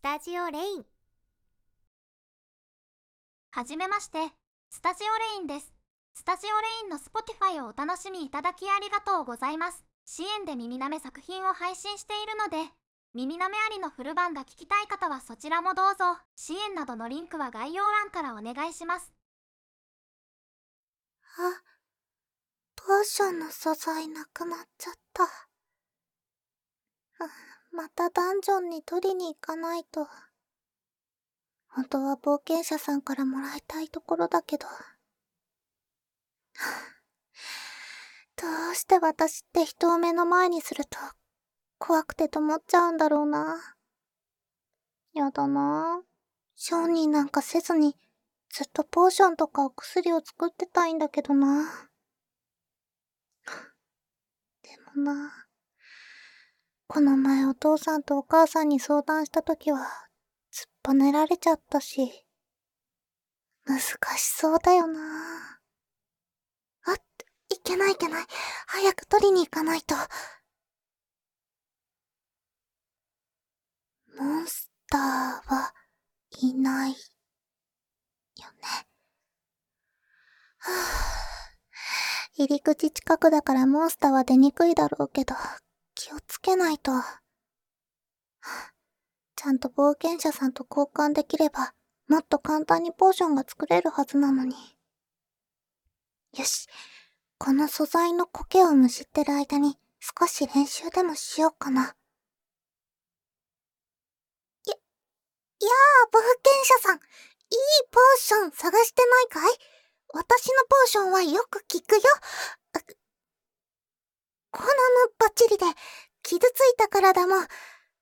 スタジオレインはじめまして、スタジオレインです。スタジオレインの Spotify をお楽しみいただきありがとうございます。支援で耳なめ作品を配信しているので、耳なめありのフル版が聞きたい方はそちらもどうぞ。支援などのリンクは概要欄からお願いします。あ、ポーションの素材なくなっちゃった。またダンジョンに取りに行かないと。本当は冒険者さんからもらいたいところだけど。どうして私って人を目の前にすると怖くて止まっちゃうんだろうな。やだな商人なんかせずにずっとポーションとかお薬を作ってたいんだけどな。でもな。この前お父さんとお母さんに相談した時は、突っぱねられちゃったし。難しそうだよな。あ、いけないいけない。早く取りに行かないと。モンスターはいない。よね。はぁ。入り口近くだからモンスターは出にくいだろうけど、気をつけないと。ちゃんと冒険者さんと交換できれば、もっと簡単にポーションが作れるはずなのに。よし。この素材の苔をむしってる間に少し練習でもしようかな。や、やあ、冒険者さん。いいポーション探してないかい？私のポーションはよく効くよ。あこんなのばっちりで、傷ついた体も、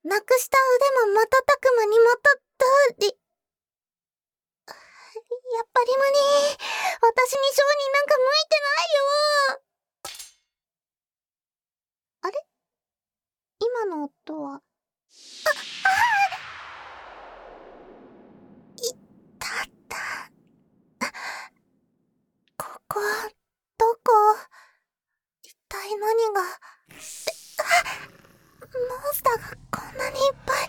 なくした腕も瞬く間にまた、り。やっぱり無理。私に商人なんか向いてないよ。あれ？今の音は、あ、ああいたった。ここ、どこ？体何が、モンスターがこんなにいっぱい。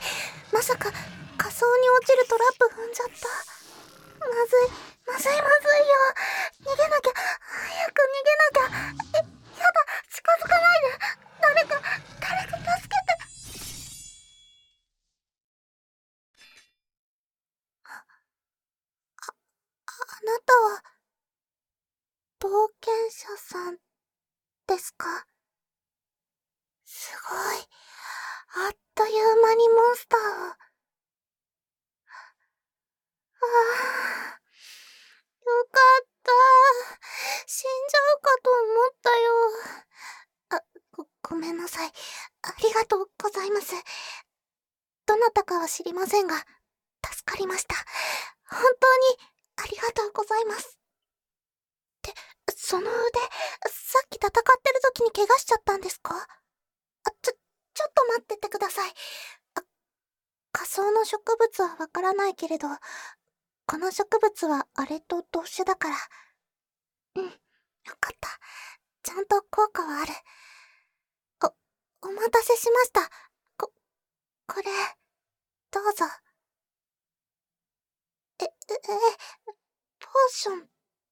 まさか、仮想に落ちるトラップ踏んじゃった。まずい、まずいまずいよ。逃げなきゃ、早く逃げなきゃ。え、やだ、近づかないで。誰か、誰か助けて。あ、あ、あなたは、冒険者さんですかすごい。あっという間にモンスターを。ああ、よかった。死んじゃうかと思ったよ。あ、ご、ごめんなさい。ありがとうございます。どなたかは知りませんが、助かりました。本当に、ありがとうございます。って、その腕、さっき戦ってる時に怪我しちゃったんですか？あ、ちょ、ちょっと待っててください。あ、仮想の植物はわからないけれど、この植物はあれと同種だから。うん、よかった。ちゃんと効果はある。お、お待たせしました。こ、これ、どうぞ。え、え、え、ポーション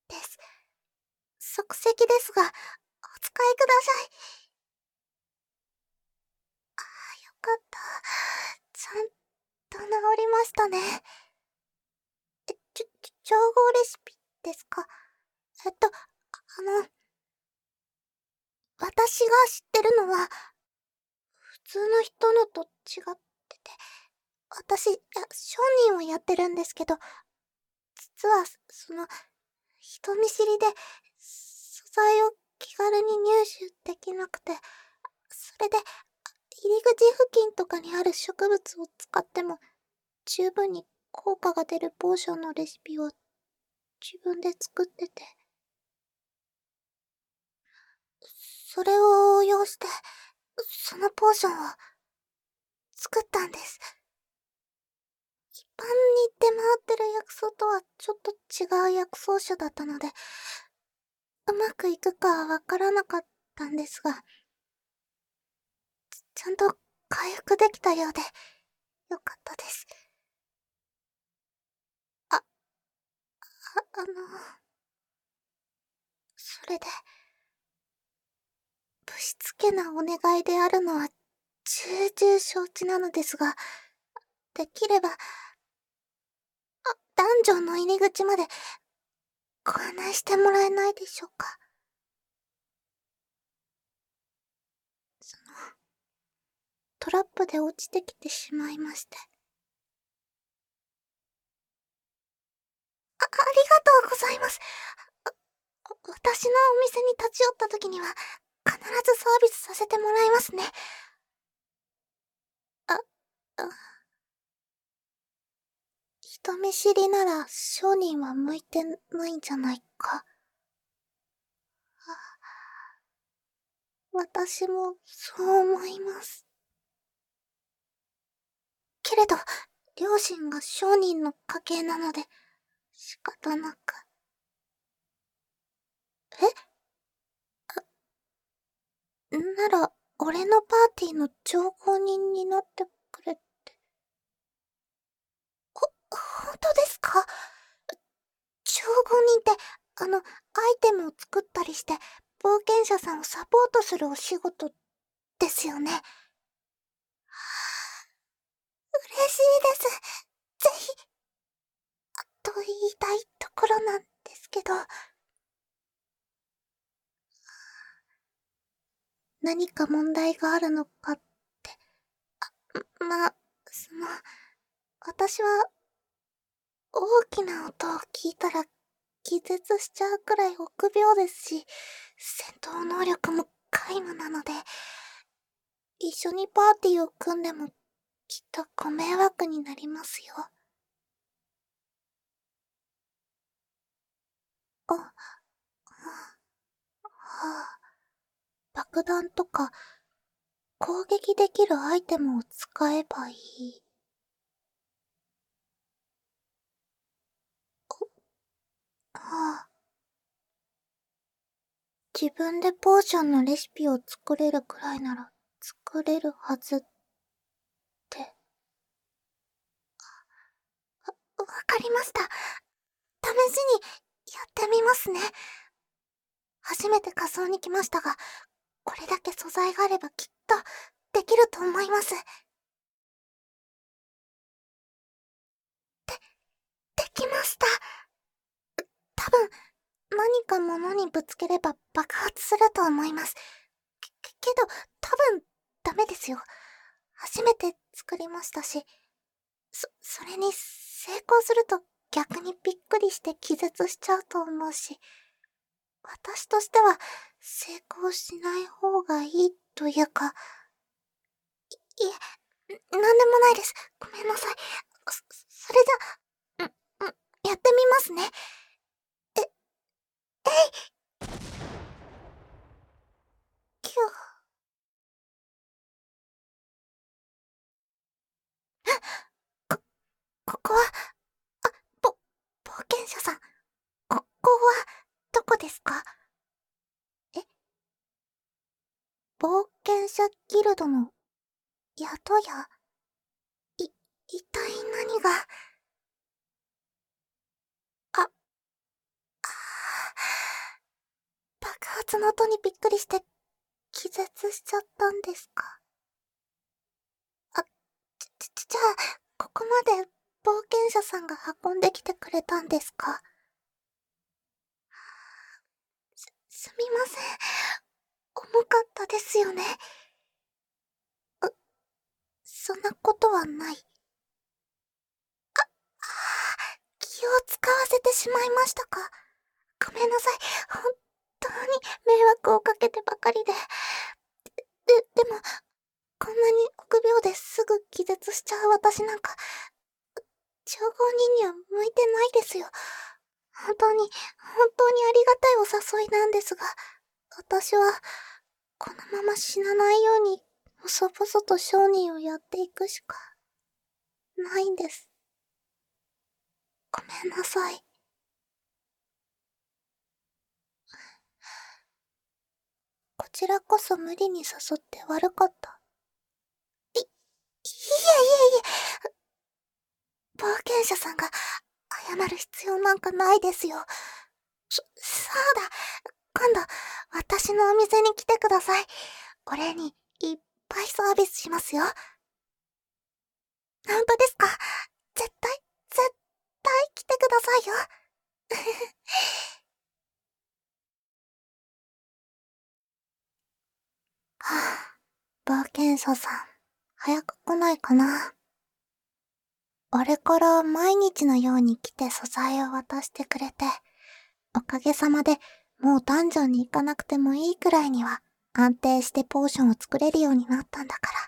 です。即席ですが、お使いください。ああ、よかった。ちゃんと治りましたね。え、ちょ、調合レシピですか？えっと、あの、私が知ってるのは、普通の人のと違ってて、私、いや、商人をやってるんですけど、実は、その、人見知りで、材を気軽に入手できなくて、それで、入り口付近とかにある植物を使っても、十分に効果が出るポーションのレシピを自分で作ってて。それを応用して、そのポーションを作ったんです。一般に出回ってる薬草とはちょっと違う薬草種だったので、うまくいくかはわからなかったんですが、ちゃんと回復できたようで、よかったです。あ、あ、あの、それで、ぶしつけなお願いであるのは重々承知なのですが、できれば、あ、ダンジョンの入り口までご案内してもらえないでしょうか？その、トラップで落ちてきてしまいまして。あ、ありがとうございます。私のお店に立ち寄った時には、必ずサービスさせてもらいますね。あ、あ。人見知りなら商人は向いてないんじゃないか。私もそう思います。けれど、両親が商人の家系なので、仕方なく。え？なら、俺のパーティーの情報人になってくれって。ほ、本当ですか？情報人って、あの、アイテムを作ったりして、冒険者さんをサポートするお仕事ですよね。はあ、嬉しいです。ぜひ。と言いたいところなんですけど。何か問題があるのかって。あ、ま、その、私は、大きな音を聞いたら気絶しちゃうくらい臆病ですし、戦闘能力も皆無なので、一緒にパーティーを組んでもきっとご迷惑になりますよ。あ、はあ、爆弾とか、攻撃できるアイテムを使えばいい。はあ。自分でポーションのレシピを作れるくらいなら作れるはずって。わ、わかりました。試しにやってみますね。初めて仮装に来ましたが、これだけ素材があればきっとできると思います。で、できました。多分、何か物にぶつければ爆発すると思います。け、けど、多分、ダメですよ。初めて作りましたし、そ、それに成功すると逆にびっくりして気絶しちゃうと思うし、私としては成功しない方がいいというか、い、いえ、なんでもないです。ごめんなさい。そ、それじゃ、ん、ん、やってみますね。え、い。キュー。こ、ここは、冒険者さん、ここは、どこですか？え冒険者ギルドの、宿屋い、一体何が、あ、あの音にびっくりして、気絶しちゃったんですか？あ、ち、ち、じゃあ、ここまで冒険者さんが運んできてくれたんですか？す、すみません。重かったですよね。う、そんなことはない。あ、あ気を使わせてしまいましたか？ごめんなさい。本当に迷惑をかけてばかりで。で、でも、こんなに臆病ですぐ気絶しちゃう私なんか、情報人には向いてないですよ。本当に、本当にありがたいお誘いなんですが、私は、このまま死なないように、細々と商人をやっていくしか、ないんです。ごめんなさい。こちらこそ無理に誘って悪かった。い、いえいえいえ、冒険者さんが謝る必要なんかないですよ。そ、そうだ。今度、私のお店に来てください。お礼にいっぱいサービスしますよ。本当ですか？絶対、絶対来てくださいよ。はあ、冒険者さん、早く来ないかな。あれから毎日のように来て素材を渡してくれて、おかげさまでもうダンジョンに行かなくてもいいくらいには安定してポーションを作れるようになったんだから、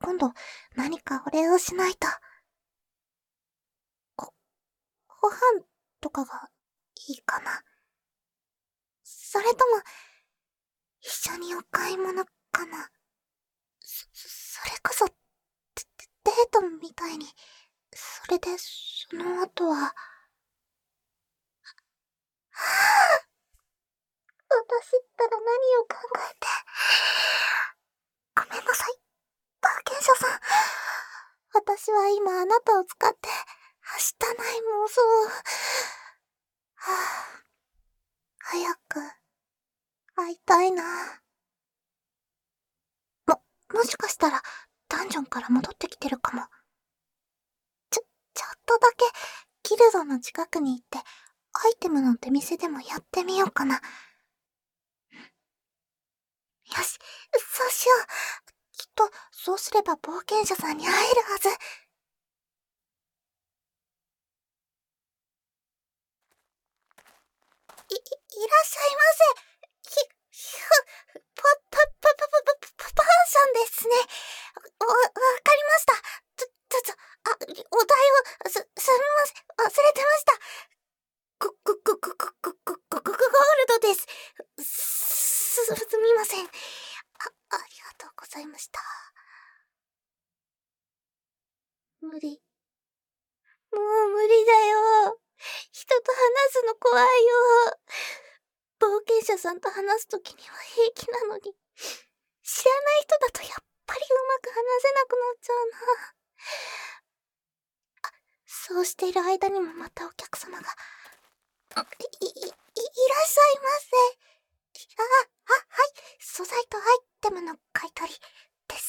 今度何かお礼をしないと。ご、ご飯とかがいいかな。それとも、一緒にお買い物かな。そ、それこそ、デデートみたいに、それで、その後は、はぁ、私ったら何を考えて。ごめんなさい、冒険者さん。私は今あなたを使って、はしたない妄想を。はぁ、早く、会いたいな。も、しかしたら、ダンジョンから戻ってきてるかも。ちょ、ちょっとだけ、ギルドの近くに行って、アイテムの出店でもやってみようかな。よし、そうしよう。きっと、そうすれば冒険者さんに会えるはず。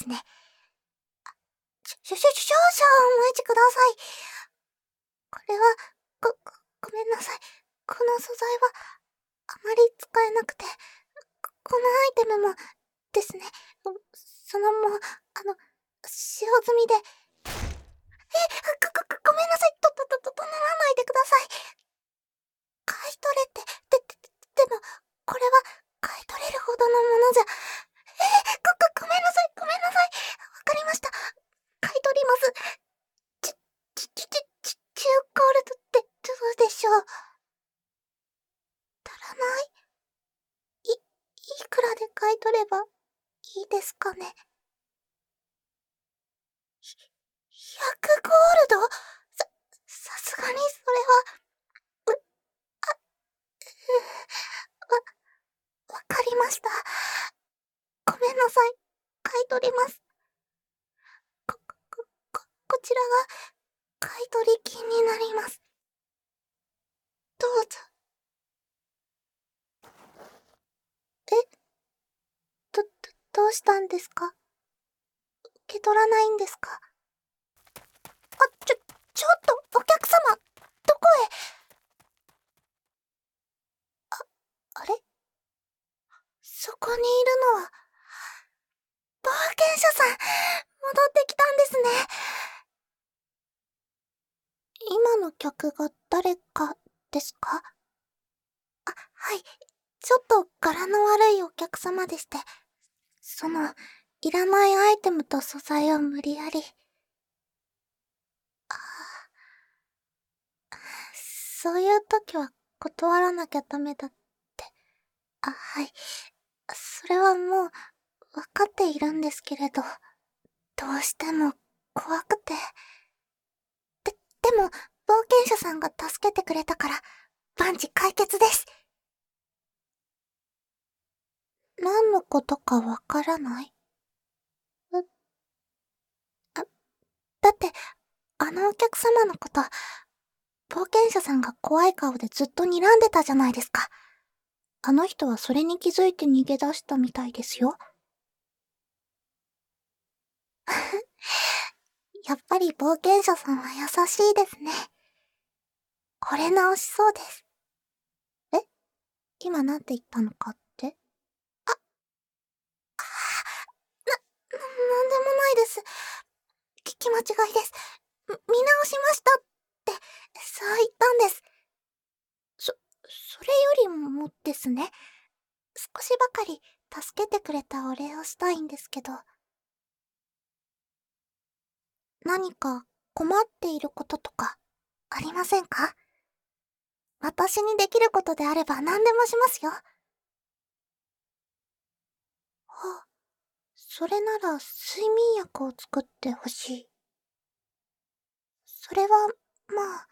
ですね。しょ、しょ、少々お待ちください。これは、ご、ごめんなさい。この素材は、あまり使えなくて、このアイテムも、ですね。そのもう、あの、使用済みで。え、ご、ご、ごめんなさい。と、と、と、と、とならないでください。買い取れって、で、で、でも、これは、買い取れるほどのものじゃ。え、ご、ご、めんなさい。わかりました。買い取ります。ち、ち、ち、ち、ち、中ゴールドってどうでしょう足らない？い、いくらで買い取ればいいですかね？ひ ?100 ゴールドさ、さすがにそれは、う、あ、う、わ、わかりました。ごめんなさい。買い取ります。こ、こ、こ、こちらが、買い取り金になります。どうぞ。えど、ど、どうしたんですか受け取らないんですかあ、ちょ、ちょっと、お客様、どこへあ、あれそこにいるのは、冒険者さん、戻ってきたんですね。今の客が誰かですかあ、はい。ちょっと柄の悪いお客様でして。その、いらないアイテムと素材を無理やり。ああそういう時は断らなきゃダメだって。あ、はい。それはもう、わかっているんですけれど、どうしても怖くて。で、でも、冒険者さんが助けてくれたから、万事解決です。何のことかわからない？あ、だって、あのお客様のこと、冒険者さんが怖い顔でずっと睨んでたじゃないですか。あの人はそれに気づいて逃げ出したみたいですよ。やっぱり冒険者さんは優しいですね。惚れ直しそうです。え？今なんて言ったのかってあ、あ、な、なんでもないです。聞き間違いです。見直しましたって、そう言ったんです。そ、それよりもですね、少しばかり助けてくれたお礼をしたいんですけど。何か困っていることとかありませんか？私にできることであれば何でもしますよ。あ、それなら睡眠薬を作ってほしい。それは、まあ、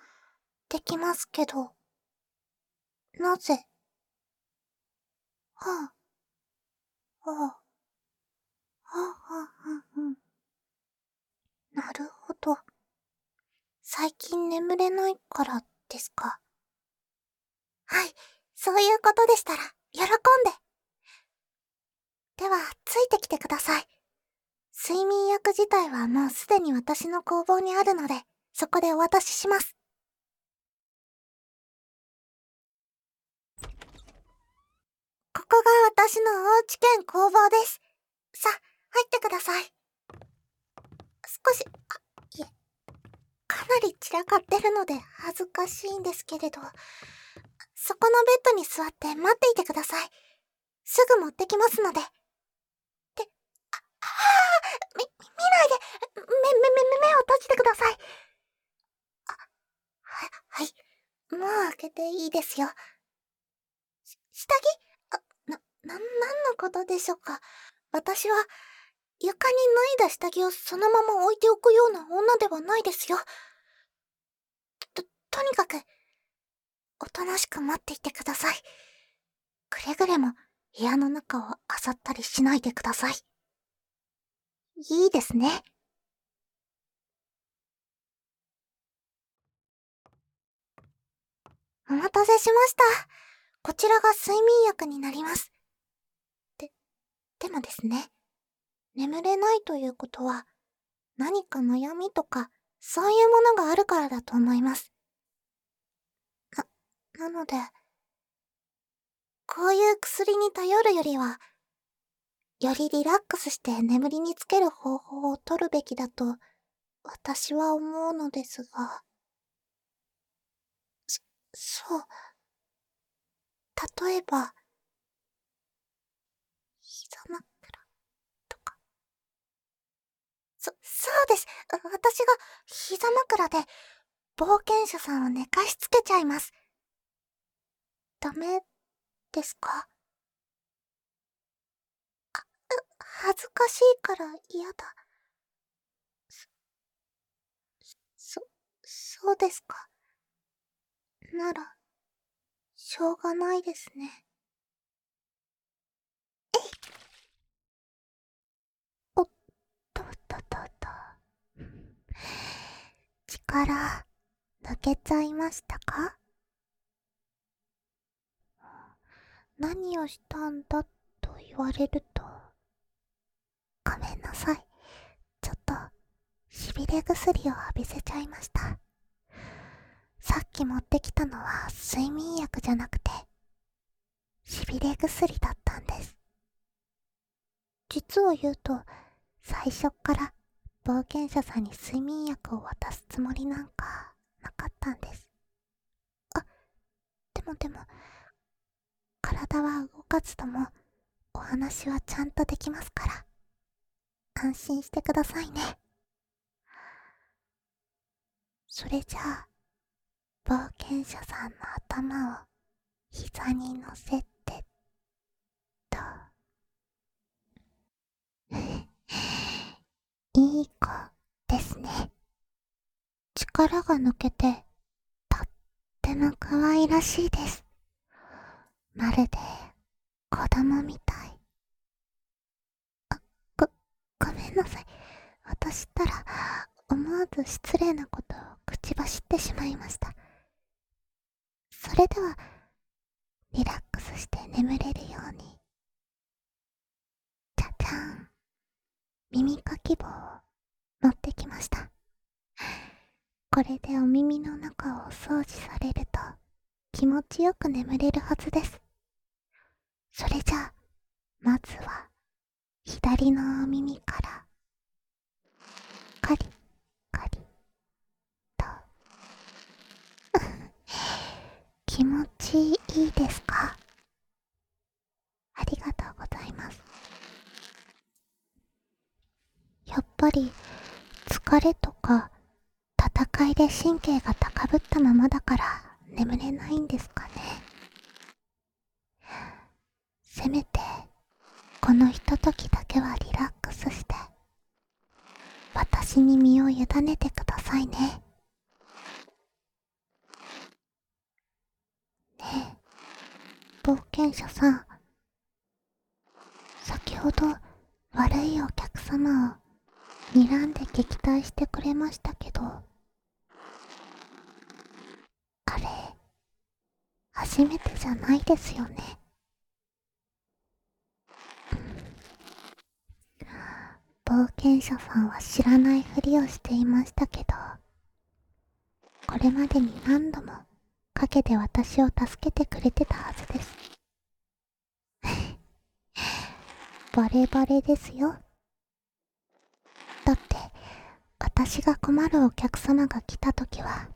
できますけど。なぜ？はあ、はあ、はあ、はあ、はあ。なるほど。最近眠れないからですか？はい、そういうことでしたら、喜んで。では、ついてきてください。睡眠薬自体はもうすでに私の工房にあるので、そこでお渡しします。ここが私のおうち兼工房です。さ、入ってください。少し、あ、いえ、かなり散らかってるので恥ずかしいんですけれど、そこのベッドに座って待っていてください。すぐ持ってきますので。って、あ、あみ、見ないで、目、目、目、目を閉じてください。あ、は、はい。もう開けていいですよ。し、下着？あ、な、な、何のことでしょうか？私は、床に脱いだ下着をそのまま置いておくような女ではないですよ。と、とにかく、おとなしく待っていてください。くれぐれも部屋の中を漁ったりしないでください。いいですね。お待たせしました。こちらが睡眠薬になります。で、でもですね。眠れないということは、何か悩みとか、そういうものがあるからだと思います。な、なので、こういう薬に頼るよりは、よりリラックスして眠りにつける方法を取るべきだと、私は思うのですが。そ、う。例えば、膝枕とか。そ、そうです。私が膝枕で冒険者さんを寝かしつけちゃいます。ダメですか？あ、恥ずかしいから嫌だ。そ、そうですか？なら、しょうがないですね。えいおっとっとっと力、抜けちゃいましたか？何をしたんだと言われると、ごめんなさい。ちょっと、しびれ薬を浴びせちゃいました。さっき持ってきたのは睡眠薬じゃなくて、しびれ薬だったんです。実を言うと、最初っから冒険者さんに睡眠薬を渡すつもりなんかなかったんです。あ、でもでも、体は動かずともお話はちゃんとできますから、安心してくださいね。それじゃあ、冒険者さんの頭を膝に乗せて、と。いい子ですね。力が抜けて、とっても可愛らしいです。まるで、子供みたい。あ、ご、ごめんなさい。私ったら、思わず失礼なことを口走ってしまいました。それでは、リラックスして眠れるように。じゃじゃん。耳かき棒を持ってきました。これでお耳の中をお掃除されると気持ちよく眠れるはずです。それじゃあ、まずは左のお耳から、カリカリと。気持ちいいですか？ありがとうございます。やっぱり疲れとか戦いで神経が高ぶったままだから眠れないんですかね？せめて、このひとときだけはリラックスして、私に身を委ねてくださいね。ねえ、冒険者さん。先ほど悪いお客様を睨んで撃退してくれましたけど、あれ、初めてじゃないですよね。冒険者さんは知らないふりをしていましたけど、これまでに何度も陰で私を助けてくれてたはずです。バレバレですよ。だって、私が困るお客様が来た時は、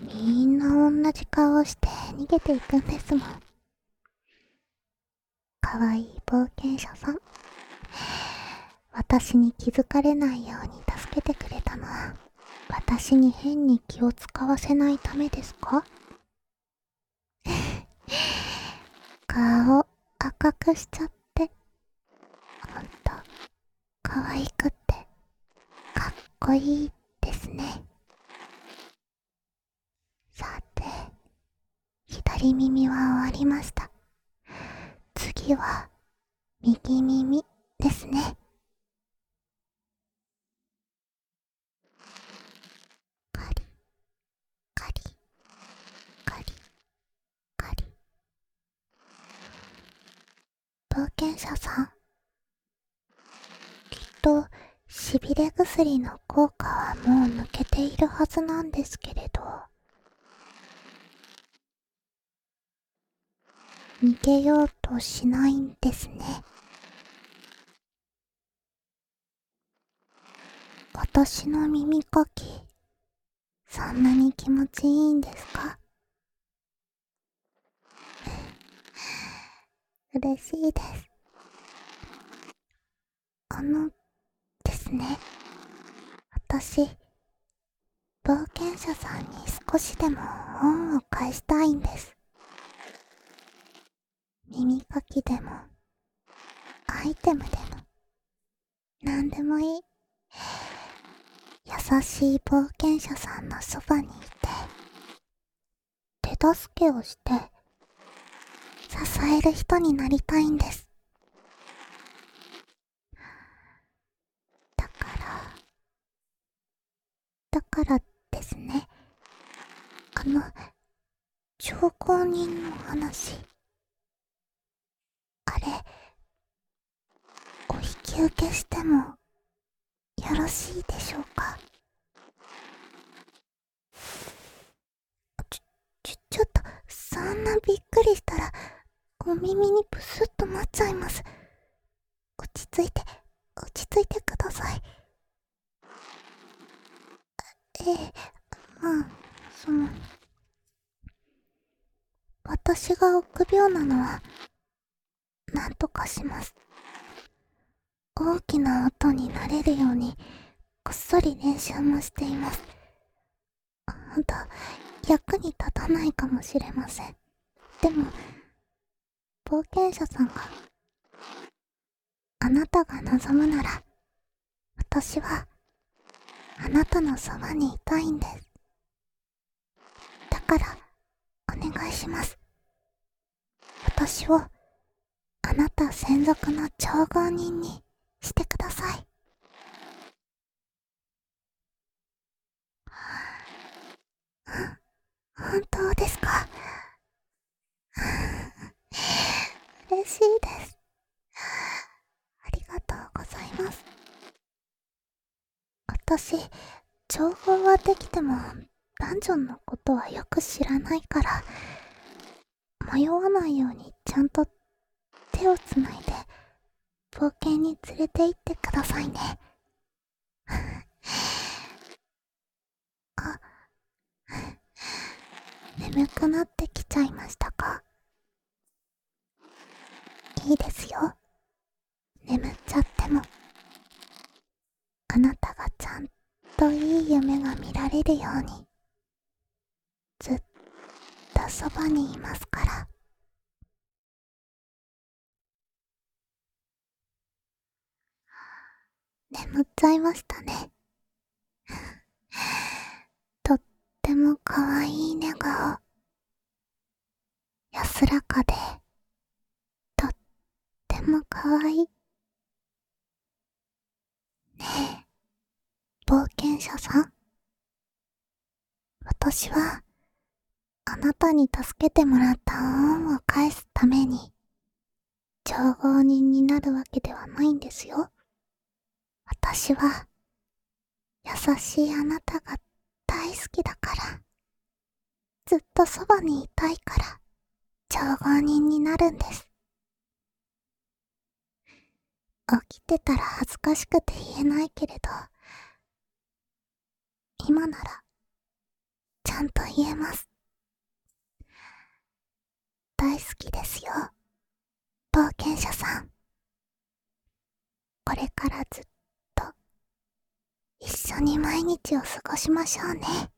みんな同じ顔をして逃げていくんですもん。かわいい冒険者さん。私に気づかれないように助けてくれたのは、私に変に気を使わせないためですか？顔赤くしちゃって、ほんと、可愛くって、かっこいいですね。さて、左耳は終わりました。次は、右耳ですね。カリ、カリ、カリ、カリ。冒険者さん。きっと、しびれ薬の効果はもう抜けているはずなんですけれど。逃げようとしないんですね。私の耳かき、そんなに気持ちいいんですか？嬉しいです。あの、ですね。私、冒険者さんに少しでも恩を返したいんです。耳かきでも、アイテムでも、なんでもいい。優しい冒険者さんのそばにいて、手助けをして、支える人になりたいんです。だから、だからですね、あの、超公人の話。あれ、お引き受けしてもよろしいでしょうか？ちょ、ちょ、ちょっと、そんなびっくりしたら、お耳にブスッとなっちゃいます。落ち着いて、落ち着いてください。ええ、まあ、その、私が臆病なのは、なんとかします。大きな音になれるように、こっそり練習もしています。ほんと、役に立たないかもしれません。でも、冒険者さんが、あなたが望むなら、私は、あなたのそばにいたいんです。だから、お願いします。私を、あなた専属の調合人にしてください。本当ですか？嬉しいです。ありがとうございます。私、情報はできても、ダンジョンのことはよく知らないから、迷わないようにちゃんと手をつないで、冒険に連れて行ってくださいね。あ、眠くなってきちゃいましたか？いいですよ。眠っちゃっても。あなたがちゃんといい夢が見られるように、ずっとそばにいますから。眠っちゃいましたね。とってもかわい寝顔。安らかで、もかわいい。ねえ、冒険者さん？私は、あなたに助けてもらった恩を返すために、情報人になるわけではないんですよ。私は、優しいあなたが大好きだから、ずっとそばにいたいから、情報人になるんです。起きてたら恥ずかしくて言えないけれど、今なら、ちゃんと言えます。大好きですよ、冒険者さん。これからずっと、一緒に毎日を過ごしましょうね。